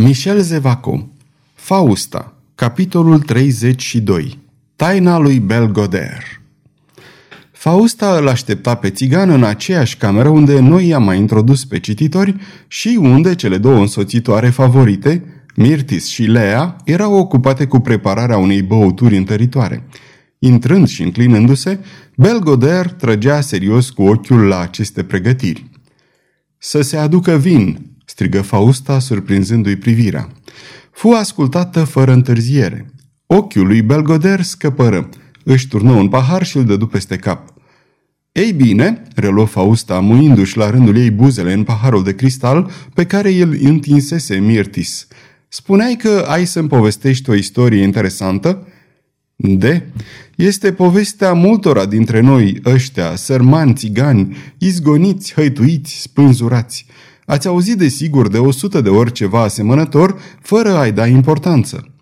Michel Zevaco Fausta Capitolul 32 Taina lui Belgoder Fausta îl aștepta pe țigan în aceeași cameră unde noi i-am mai introdus pe cititori și unde cele două însoțitoare favorite, Mirtis și Lea, erau ocupate cu prepararea unei băuturi întăritoare. Intrând și înclinându-se, Belgoder trăgea serios cu ochiul la aceste pregătiri. Să se aducă vin!" Strigă Fausta, surprinzându-i privirea. Fu ascultată fără întârziere. Ochiul lui Belgoder scăpără. Își turnă un pahar și îl dădu peste cap. Ei bine, reluă Fausta, muindu-și la rândul ei buzele în paharul de cristal pe care îl întinsese Mirtis. Spuneai că ai să-mi povestești o istorie interesantă? De? Este povestea multora dintre noi, ăștia, sărmanți, țigani, izgoniți, hăituiți, spânzurați. Ați auzit de sigur de o sută de ori ceva asemănător, fără a-i da importanță.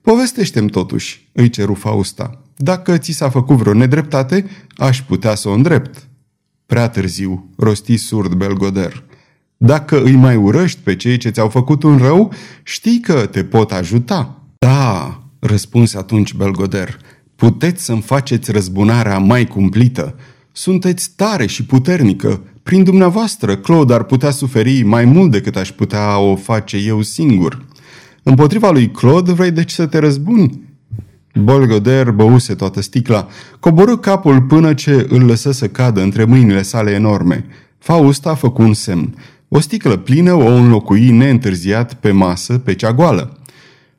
Povestește-mi totuși, îi ceru Fausta. Dacă ți s-a făcut vreo nedreptate, aș putea să o îndrept. Prea târziu, rosti surd Belgoder. Dacă îi mai urăști pe cei ce ți-au făcut un rău, știi că te pot ajuta. Da, răspunse atunci Belgoder, puteți să-mi faceți răzbunarea mai cumplită. Sunteți tare și puternică. Prin dumneavoastră, Claude ar putea suferi mai mult decât aș putea o face eu singur. Împotriva lui Claude vrei deci să te răzbuni? Bolgoder băuse toată sticla, coborâ capul până ce îl lăsă să cadă între mâinile sale enorme. Faust a făcut un semn. O sticlă plină o înlocui neîntârziat pe masă, pe cea goală.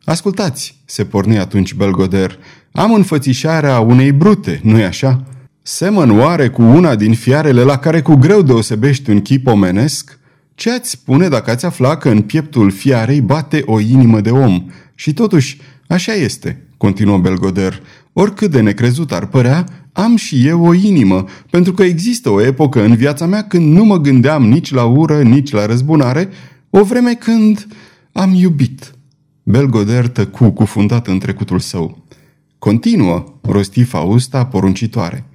Ascultați, se porni atunci Belgoder, am înfățișarea unei brute, nu-i așa? Semăn oare cu una din fiarele la care cu greu deosebești un chip omenesc? Ce ați spune dacă ați afla că în pieptul fiarei bate o inimă de om? Și totuși, așa este, continuă Belgoder. Oricât de necrezut ar părea, am și eu o inimă, pentru că există o epocă în viața mea când nu mă gândeam nici la ură, nici la răzbunare, o vreme când am iubit. Belgoder tăcu cufundat în trecutul său. Continuă, rosti Fausta poruncitoare.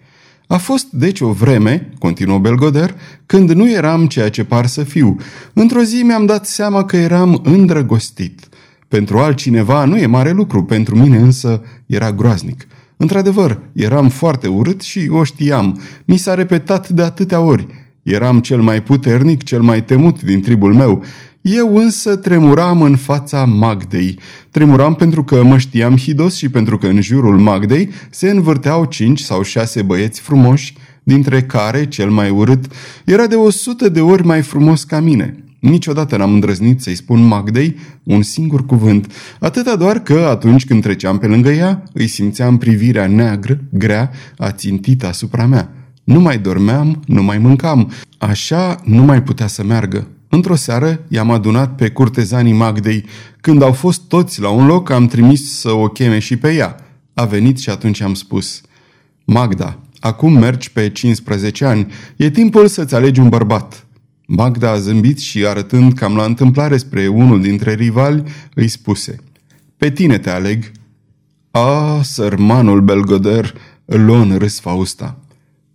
A fost deci o vreme, continuă Belgoder, când nu eram ceea ce par să fiu. Într-o zi mi-am dat seama că eram îndrăgostit. Pentru altcineva nu e mare lucru, pentru mine însă era groaznic. Într-adevăr, eram foarte urât și o știam. Mi s-a repetat de atâtea ori. Eram cel mai puternic, cel mai temut din tribul meu. Eu însă tremuram în fața Magdei. Tremuram pentru că mă știam hidos și pentru că în jurul Magdei se învârteau cinci sau șase băieți frumoși, dintre care cel mai urât era de o sută de ori mai frumos ca mine. Niciodată n-am îndrăznit să-i spun Magdei un singur cuvânt, atâta doar că atunci când treceam pe lângă ea, îi simțeam privirea neagră, grea, ațintită asupra mea. Nu mai dormeam, nu mai mâncam. Așa nu mai putea să meargă. Într-o seară i-am adunat pe curtezanii Magdei. Când au fost toți la un loc, am trimis să o cheme și pe ea. A venit și atunci am spus, Magda, acum mergi pe 15 ani, e timpul să-ți alegi un bărbat. Magda a zâmbit și arătând cam la întâmplare spre unul dintre rivali, îi spuse, Pe tine te aleg. A, sărmanul Belgoder, îl luă în râs Fausta.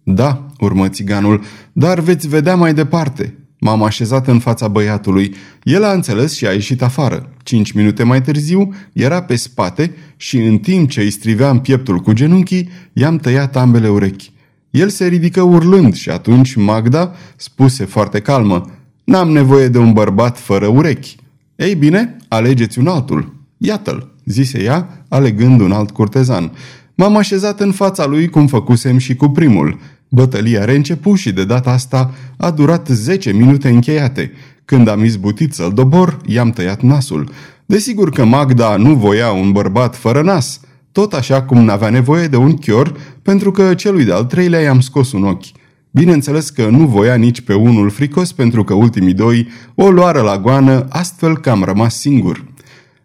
Da, urmă țiganul, dar veți vedea mai departe. M-am așezat în fața băiatului. El a înțeles și a ieșit afară. Cinci minute mai târziu era pe spate și în timp ce îi striveam pieptul cu genunchii, i-am tăiat ambele urechi. El se ridică urlând și atunci Magda spuse foarte calmă, N-am nevoie de un bărbat fără urechi. Ei bine, alegeți un altul. Iată-l, zise ea, alegând un alt curtezan. M-am așezat în fața lui cum făcusem și cu primul. Bătălia reîncepu și de data asta a durat 10 minute încheiate. Când am izbutit să-l dobor, i-am tăiat nasul. Desigur că Magda nu voia un bărbat fără nas, tot așa cum n-avea nevoie de un chior, pentru că celui de-al treilea i-am scos un ochi. Bineînțeles că nu voia nici pe unul fricos, pentru că ultimii doi o luară la goană, astfel că am rămas singur.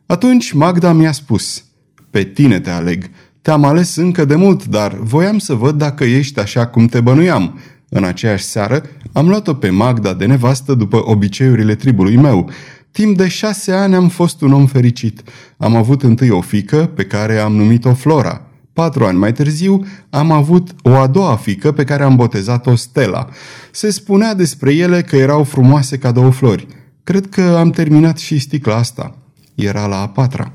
Atunci Magda mi-a spus, pe tine te aleg, te-am ales încă de mult, dar voiam să văd dacă ești așa cum te bănuiam. În aceeași seară am luat-o pe Magda de nevastă după obiceiurile tribului meu. Timp de șase ani am fost un om fericit. Am avut întâi o fică pe care am numit-o Flora. Patru ani mai târziu am avut o a doua fică pe care am botezat-o Stella. Se spunea despre ele că erau frumoase ca două flori. Cred că am terminat și sticla asta. Era la a patra.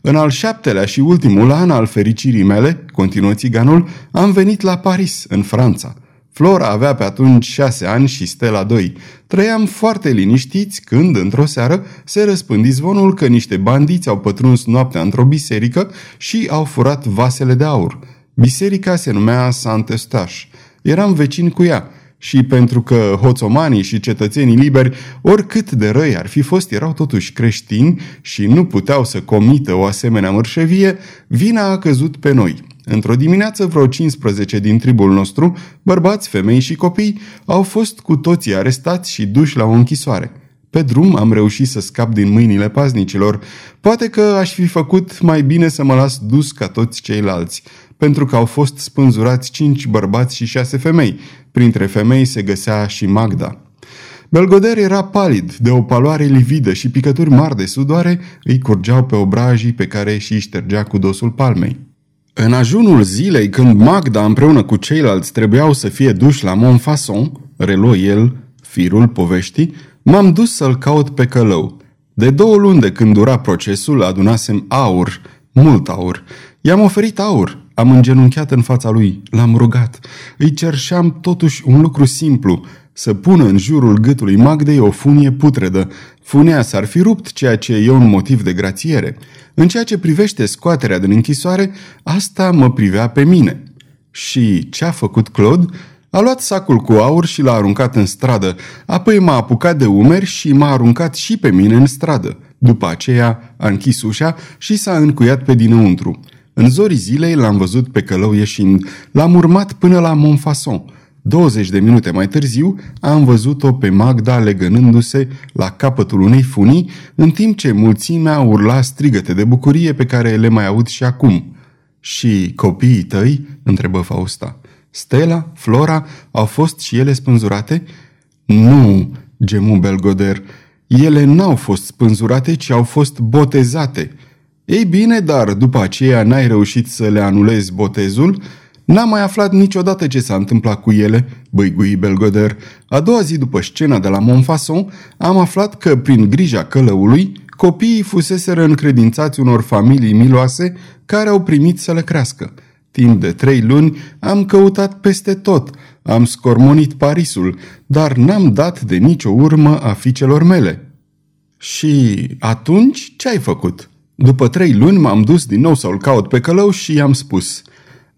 În al șaptelea și ultimul an al fericirii mele, continuă țiganul, am venit la Paris, în Franța. Flora avea pe atunci șase ani și Stella doi. Trăiam foarte liniștiți când, într-o seară, se răspândi zvonul că niște bandiți au pătruns noaptea într-o biserică și au furat vasele de aur. Biserica se numea Saint-Eustache. Eram vecini cu ea și pentru că hoțomanii și cetățenii liberi, oricât de răi ar fi fost, erau totuși creștini și nu puteau să comită o asemenea mărșăvie, vina a căzut pe noi. Într-o dimineață, vreo 15 din tribul nostru, bărbați, femei și copii, au fost cu toții arestați și duși la o închisoare. Pe drum am reușit să scap din mâinile paznicilor. Poate că aș fi făcut mai bine să mă las dus ca toți ceilalți, pentru că au fost spânzurați cinci bărbați și șase femei. Printre femei se găsea și Magda. Belgoder era palid, de o paloare lividă și picături mari de sudoare îi curgeau pe obrajii pe care și ștergea cu dosul palmei. În ajunul zilei, când Magda împreună cu ceilalți trebuiau să fie duși la Montfaucon, reluă el firul poveștii, m-am dus să-l caut pe călău. De două luni de când dura procesul, adunasem aur, mult aur. I-am oferit aur, am îngenunchiat în fața lui, l-am rugat. Îi cerșeam totuși un lucru simplu, să pună în jurul gâtului Magdei o funie putredă. Funea s-ar fi rupt, ceea ce e un motiv de grațiere. În ceea ce privește scoaterea din închisoare, asta mă privea pe mine. Și ce a făcut Claude? A luat sacul cu aur și l-a aruncat în stradă, apoi m-a apucat de umeri și m-a aruncat și pe mine în stradă. După aceea a închis ușa și s-a încuiat pe dinăuntru. În zorii zilei l-am văzut pe călău ieșind. L-am urmat până la Montfaucon. 20 de minute mai târziu am văzut-o pe Magda legănându-se la capătul unei funii, în timp ce mulțimea urla strigăte de bucurie pe care le mai aud și acum. Și copiii tăi?" întrebă Fausta. Stella, Flora, au fost și ele spânzurate?" Nu," gemu Belgoder. Ele n-au fost spânzurate, ci au fost botezate." Ei bine, dar după aceea n-ai reușit să le anulezi botezul?" N-am mai aflat niciodată ce s-a întâmplat cu ele, băigui Belgoder. A doua zi după scena de la Montfaucon, am aflat că, prin grija călăului, copiii fuseseră încredințați unor familii miloase care au primit să le crească. Timp de trei luni am căutat peste tot, am scormonit Parisul, dar n-am dat de nicio urmă a fiicelor mele. Și atunci ce ai făcut? După trei luni m-am dus din nou să-l caut pe călău și i-am spus –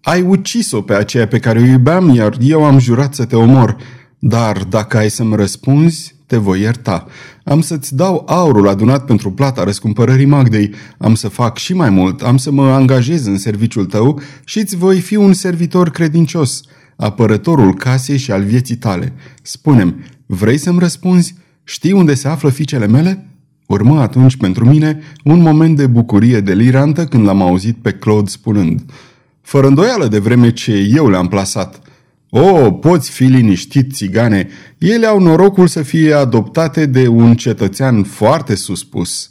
ai ucis-o pe aceea pe care o iubeam, iar eu am jurat să te omor. Dar dacă ai să-mi răspunzi, te voi ierta. Am să-ți dau aurul adunat pentru plata răscumpărării Magdei. Am să fac și mai mult, am să mă angajez în serviciul tău și îți voi fi un servitor credincios, apărătorul casei și al vieții tale. Spunem, vrei să-mi răspunzi? Știi unde se află fiicele mele? Urmă atunci pentru mine un moment de bucurie delirantă când l-am auzit pe Claude spunând – fără îndoială de vreme ce eu le-am plasat. O, poți fi liniștit, țigane, ele au norocul să fie adoptate de un cetățean foarte suspus.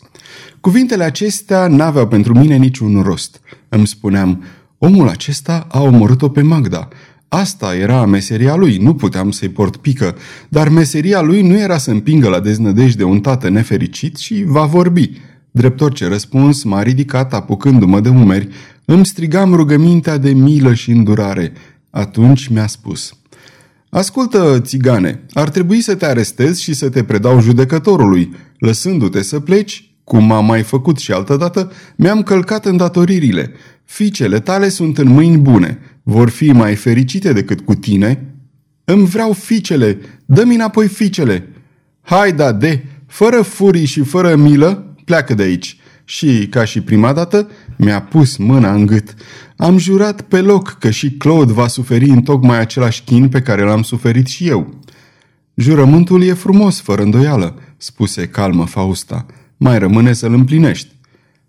Cuvintele acestea n-aveau pentru mine niciun rost. Îmi spuneam, omul acesta a omorât-o pe Magda. Asta era meseria lui, nu puteam să-i port pică, dar meseria lui nu era să împingă la deznădejde un tată nefericit și va vorbi. Drept orice răspuns, m-a ridicat apucându-mă de umeri, îmi strigam rugămintea de milă și îndurare. Atunci mi-a spus, Ascultă, țigane, ar trebui să te arestezi și să te predau judecătorului. Lăsându-te să pleci, cum am mai făcut și altădată, mi-am călcat îndatoririle. Ficele tale sunt în mâini bune. Vor fi mai fericite decât cu tine. Îmi vreau ficele. Dă-mi înapoi ficele. Hai, da, de, fără furii și fără milă, pleacă de aici și, ca și prima dată, mi-a pus mâna în gât. Am jurat pe loc că și Claude va suferi în tocmai același chin pe care l-am suferit și eu. Jurământul e frumos, fără îndoială, spuse calmă Fausta. Mai rămâne să-l împlinești.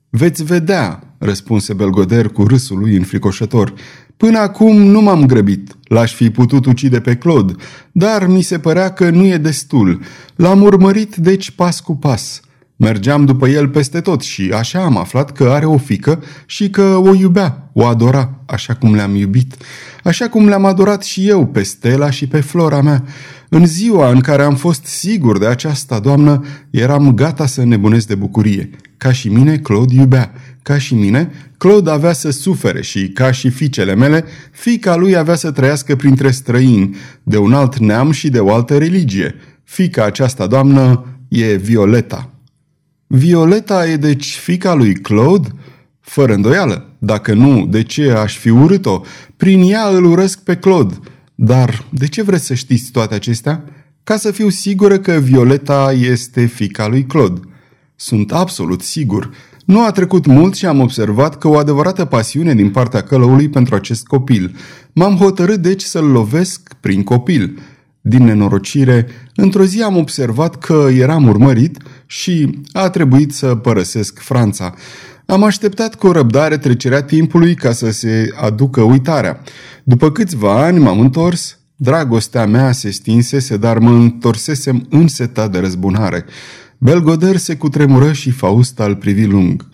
Veți vedea, răspunse Belgoder cu râsul lui înfricoșător. Până acum nu m-am grăbit. L-aș fi putut ucide pe Claude, dar mi se părea că nu e destul. L-am urmărit deci pas cu pas. Mergeam după el peste tot și așa am aflat că are o fică și că o iubea, o adora, așa cum le-am iubit, așa cum le-am adorat și eu pe Stella și pe Flora mea. În ziua în care am fost sigur de aceasta, doamnă, eram gata să nebunesc de bucurie. Ca și mine, Claude iubea. Ca și mine, Claude avea să sufere și, ca și fiicele mele, fica lui avea să trăiască printre străini, de un alt neam și de o altă religie. Fica aceasta, doamnă, e Violeta. Violeta e deci fica lui Claude? Fără îndoială. Dacă nu, de ce aș fi urât-o? Prin ea îl urăsc pe Claude. Dar de ce vreți să știți toate acestea? Ca să fiu sigură că Violeta este fica lui Claude. Sunt absolut sigur. Nu a trecut mult și am observat că o adevărată pasiune din partea călăului pentru acest copil. M-am hotărât deci să-l lovesc prin copil. Din nenorocire, într-o zi am observat că eram urmărit și a trebuit să părăsesc Franța. Am așteptat cu răbdare trecerea timpului ca să se aducă uitarea. După câțiva ani m-am întors, dragostea mea se stinsese, dar mă întorsesem însetat de răzbunare. Belgoder se cutremură și Fausta îl privi lung.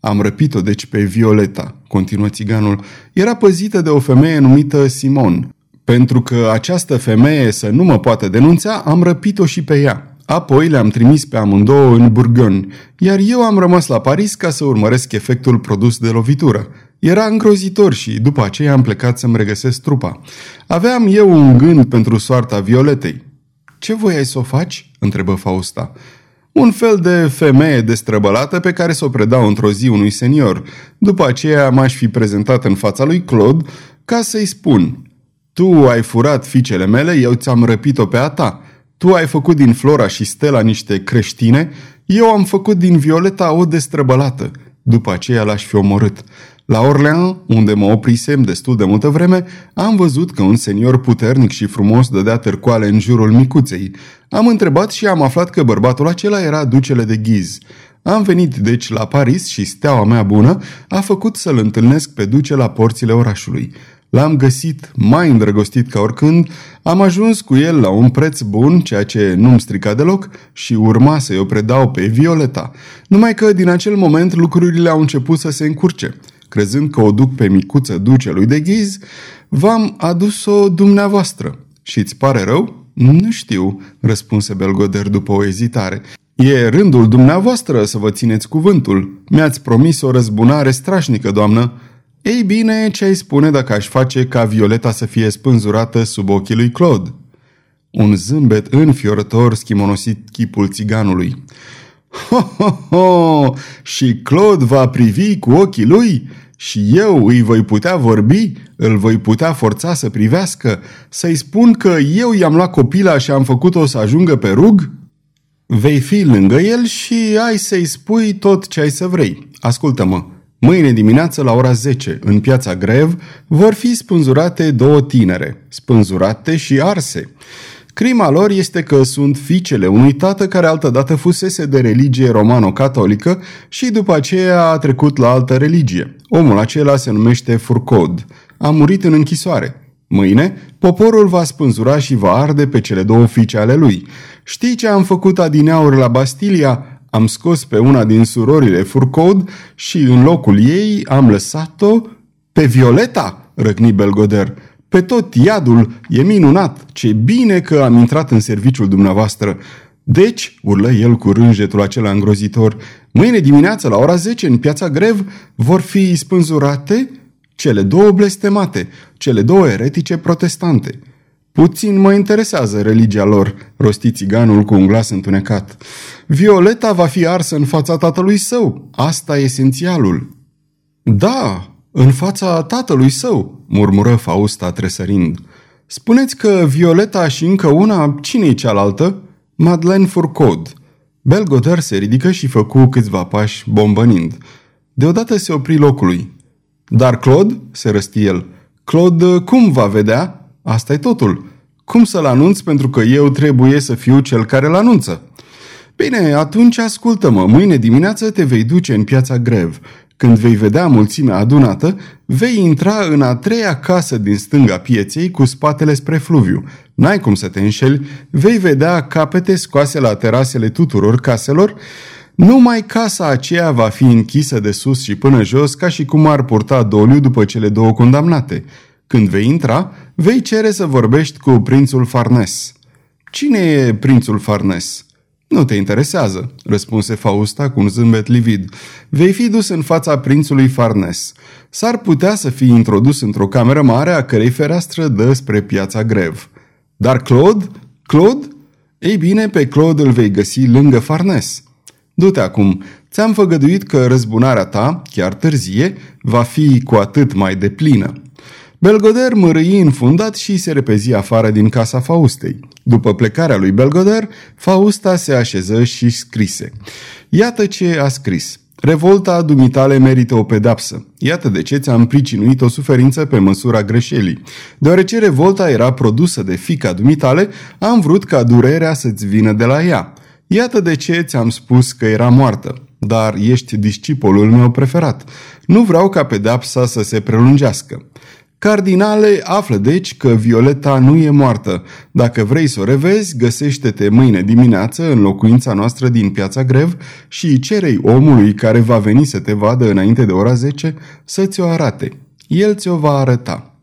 Am răpit-o deci pe Violeta, continuă țiganul. Era păzită de o femeie numită Simon. Pentru că această femeie să nu mă poată denunța, am răpit-o și pe ea. Apoi le-am trimis pe amândouă în Burgoni, iar eu am rămas la Paris ca să urmăresc efectul produs de lovitură. Era îngrozitor și după aceea am plecat să-mi regăsesc trupa. Aveam eu un gând pentru soarta Violetei. Ce voiai să o faci?" întrebă Fausta. Un fel de femeie destrăbălată pe care să o predau într-o zi unui senior. După aceea m-aș fi prezentat în fața lui Claude ca să-i spun Tu ai furat fiicele mele, eu ți-am răpit-o pe a ta. Tu ai făcut din Flora și Stella niște creștine, eu am făcut din Violeta o destrăbălată. După aceea l-aș fi omorât. La Orleans, unde mă oprisem destul de multă vreme, am văzut că un senior puternic și frumos dădea târcoale în jurul micuței. Am întrebat și am aflat că bărbatul acela era ducele de ghiz. Am venit deci la Paris și steaua mea bună a făcut să-l întâlnesc pe duce la porțile orașului. L-am găsit mai îndrăgostit ca oricând, am ajuns cu el la un preț bun, ceea ce nu-mi strica deloc, și urma să-i o predau pe Violeta. Numai că din acel moment lucrurile au început să se încurce. Crezând că o duc pe micuță ducelui de ghiz, v-am adus-o dumneavoastră. Și îți pare rău? Nu știu, răspunse Belgoder după o ezitare. E rândul dumneavoastră să vă țineți cuvântul. Mi-ați promis o răzbunare strașnică, doamnă. Ei bine, ce ai spune dacă aș face ca Violeta să fie spânzurată sub ochii lui Claude? Un zâmbet înfiorător schimonosit chipul țiganului. Ho, ho, ho! Și Claude va privi cu ochii lui? Și eu îi voi putea vorbi? Îl voi putea forța să privească? Să-i spun că eu i-am luat copila și am făcut-o să ajungă pe rug? Vei fi lângă el și ai să-i spui tot ce ai să vrei. Ascultă-mă, Mâine dimineață la ora 10, în piața Grev, vor fi spânzurate două tinere, spânzurate și arse. Crima lor este că sunt fiicele unui tată care altădată fusese de religie romano-catolică și după aceea a trecut la altă religie. Omul acela se numește Furcod. A murit în închisoare. Mâine, poporul va spânzura și va arde pe cele două fiice ale lui. Știi ce am făcut adineauri la Bastilia? Am scos pe una din surorile Furcod și în locul ei am lăsat-o pe Violeta, răcni Belgoder. Pe tot iadul, e minunat, ce bine că am intrat în serviciul dumneavoastră. Deci, urlă el cu rânjetul acela îngrozitor, mâine dimineață la ora 10 în piața Grev vor fi spânzurate cele două blestemate, cele două eretice protestante. Puțin mă interesează religia lor, rosti țiganul cu un glas întunecat. Violeta va fi arsă în fața tatălui său. Asta e esențialul. Da, în fața tatălui său, murmură Fausta tresărind. Spuneți că Violeta și încă una, cine e cealaltă? Madeleine Fourcaud. Belgoder se ridică și făcu câțiva pași bombănind. Deodată se opri locului. Dar Claude, se răsti el, Claude cum va vedea? asta e totul. Cum să-l anunț pentru că eu trebuie să fiu cel care l anunță? Bine, atunci ascultă-mă. Mâine dimineață te vei duce în piața Grev. Când vei vedea mulțimea adunată, vei intra în a treia casă din stânga pieței cu spatele spre fluviu. N-ai cum să te înșeli, vei vedea capete scoase la terasele tuturor caselor, Numai casa aceea va fi închisă de sus și până jos, ca și cum ar purta doliu după cele două condamnate. Când vei intra, vei cere să vorbești cu prințul Farnes. Cine e prințul Farnes? Nu te interesează, răspunse Fausta cu un zâmbet livid. Vei fi dus în fața prințului Farnes. S-ar putea să fii introdus într-o cameră mare a cărei fereastră dă spre piața grev. Dar Claude? Claude? Ei bine, pe Claude îl vei găsi lângă Farnes. Du-te acum, ți-am făgăduit că răzbunarea ta, chiar târzie, va fi cu atât mai deplină. Belgoder mărâi înfundat și se repezi afară din casa Faustei. După plecarea lui Belgoder, Fausta se așeză și scrise. Iată ce a scris. Revolta dumitale merită o pedapsă. Iată de ce ți-am pricinuit o suferință pe măsura greșelii. Deoarece revolta era produsă de fica dumitale, am vrut ca durerea să-ți vină de la ea. Iată de ce ți-am spus că era moartă. Dar ești discipolul meu preferat. Nu vreau ca pedapsa să se prelungească. Cardinale, află deci că Violeta nu e moartă. Dacă vrei să o revezi, găsește-te mâine dimineață în locuința noastră din Piața Grev și cerei omului care va veni să te vadă înainte de ora 10 să ți-o arate. El ți-o va arăta.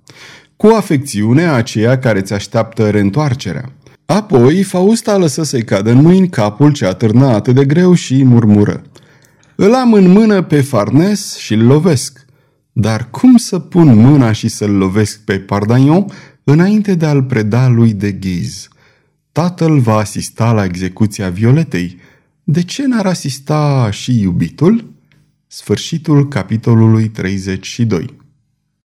Cu afecțiune aceea care ți așteaptă reîntoarcerea. Apoi, Fausta lăsă să-i cadă în mâini capul ce atârna atât de greu și murmură. Îl am în mână pe Farnes și îl lovesc. Dar cum să pun mâna și să-l lovesc pe Pardagnon înainte de a-l preda lui de ghiz? Tatăl va asista la execuția Violetei. De ce n-ar asista și iubitul? Sfârșitul capitolului 32